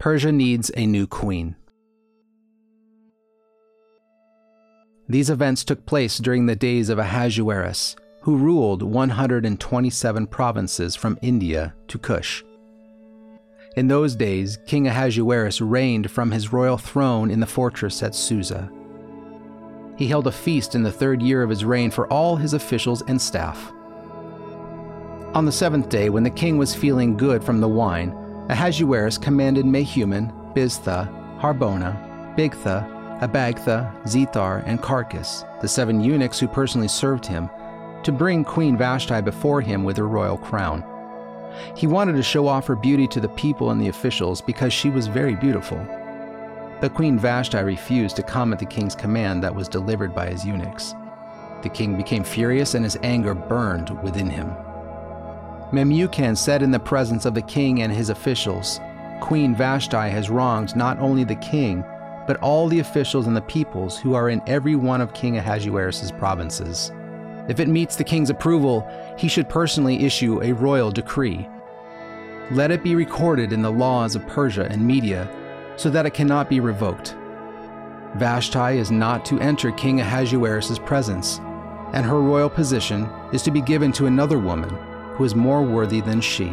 Persia needs a new queen. These events took place during the days of Ahasuerus, who ruled 127 provinces from India to Cush. In those days, King Ahasuerus reigned from his royal throne in the fortress at Susa. He held a feast in the third year of his reign for all his officials and staff. On the seventh day, when the king was feeling good from the wine, Ahasuerus commanded Mehuman, Biztha, Harbona, Bigtha, Abagtha, Zethar, and Carkas, the seven eunuchs who personally served him, to bring Queen Vashti before him with her royal crown. He wanted to show off her beauty to the people and the officials because she was very beautiful. But Queen Vashti refused to come at the king's command that was delivered by his eunuchs. The king became furious and his anger burned within him. Memucan said in the presence of the king and his officials, Queen Vashti has wronged not only the king, but all the officials and the peoples who are in every one of King Ahasuerus' provinces. If it meets the king's approval, he should personally issue a royal decree. Let it be recorded in the laws of Persia and Media so that it cannot be revoked. Vashti is not to enter King Ahasuerus' presence, and her royal position is to be given to another woman who is more worthy than she.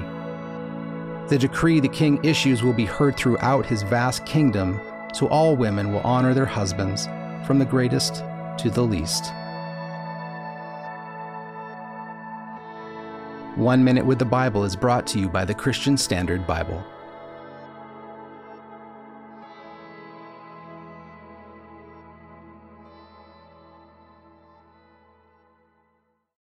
The decree the king issues will be heard throughout his vast kingdom, so all women will honor their husbands, from the greatest to the least. One Minute with the Bible is brought to you by the Christian Standard Bible.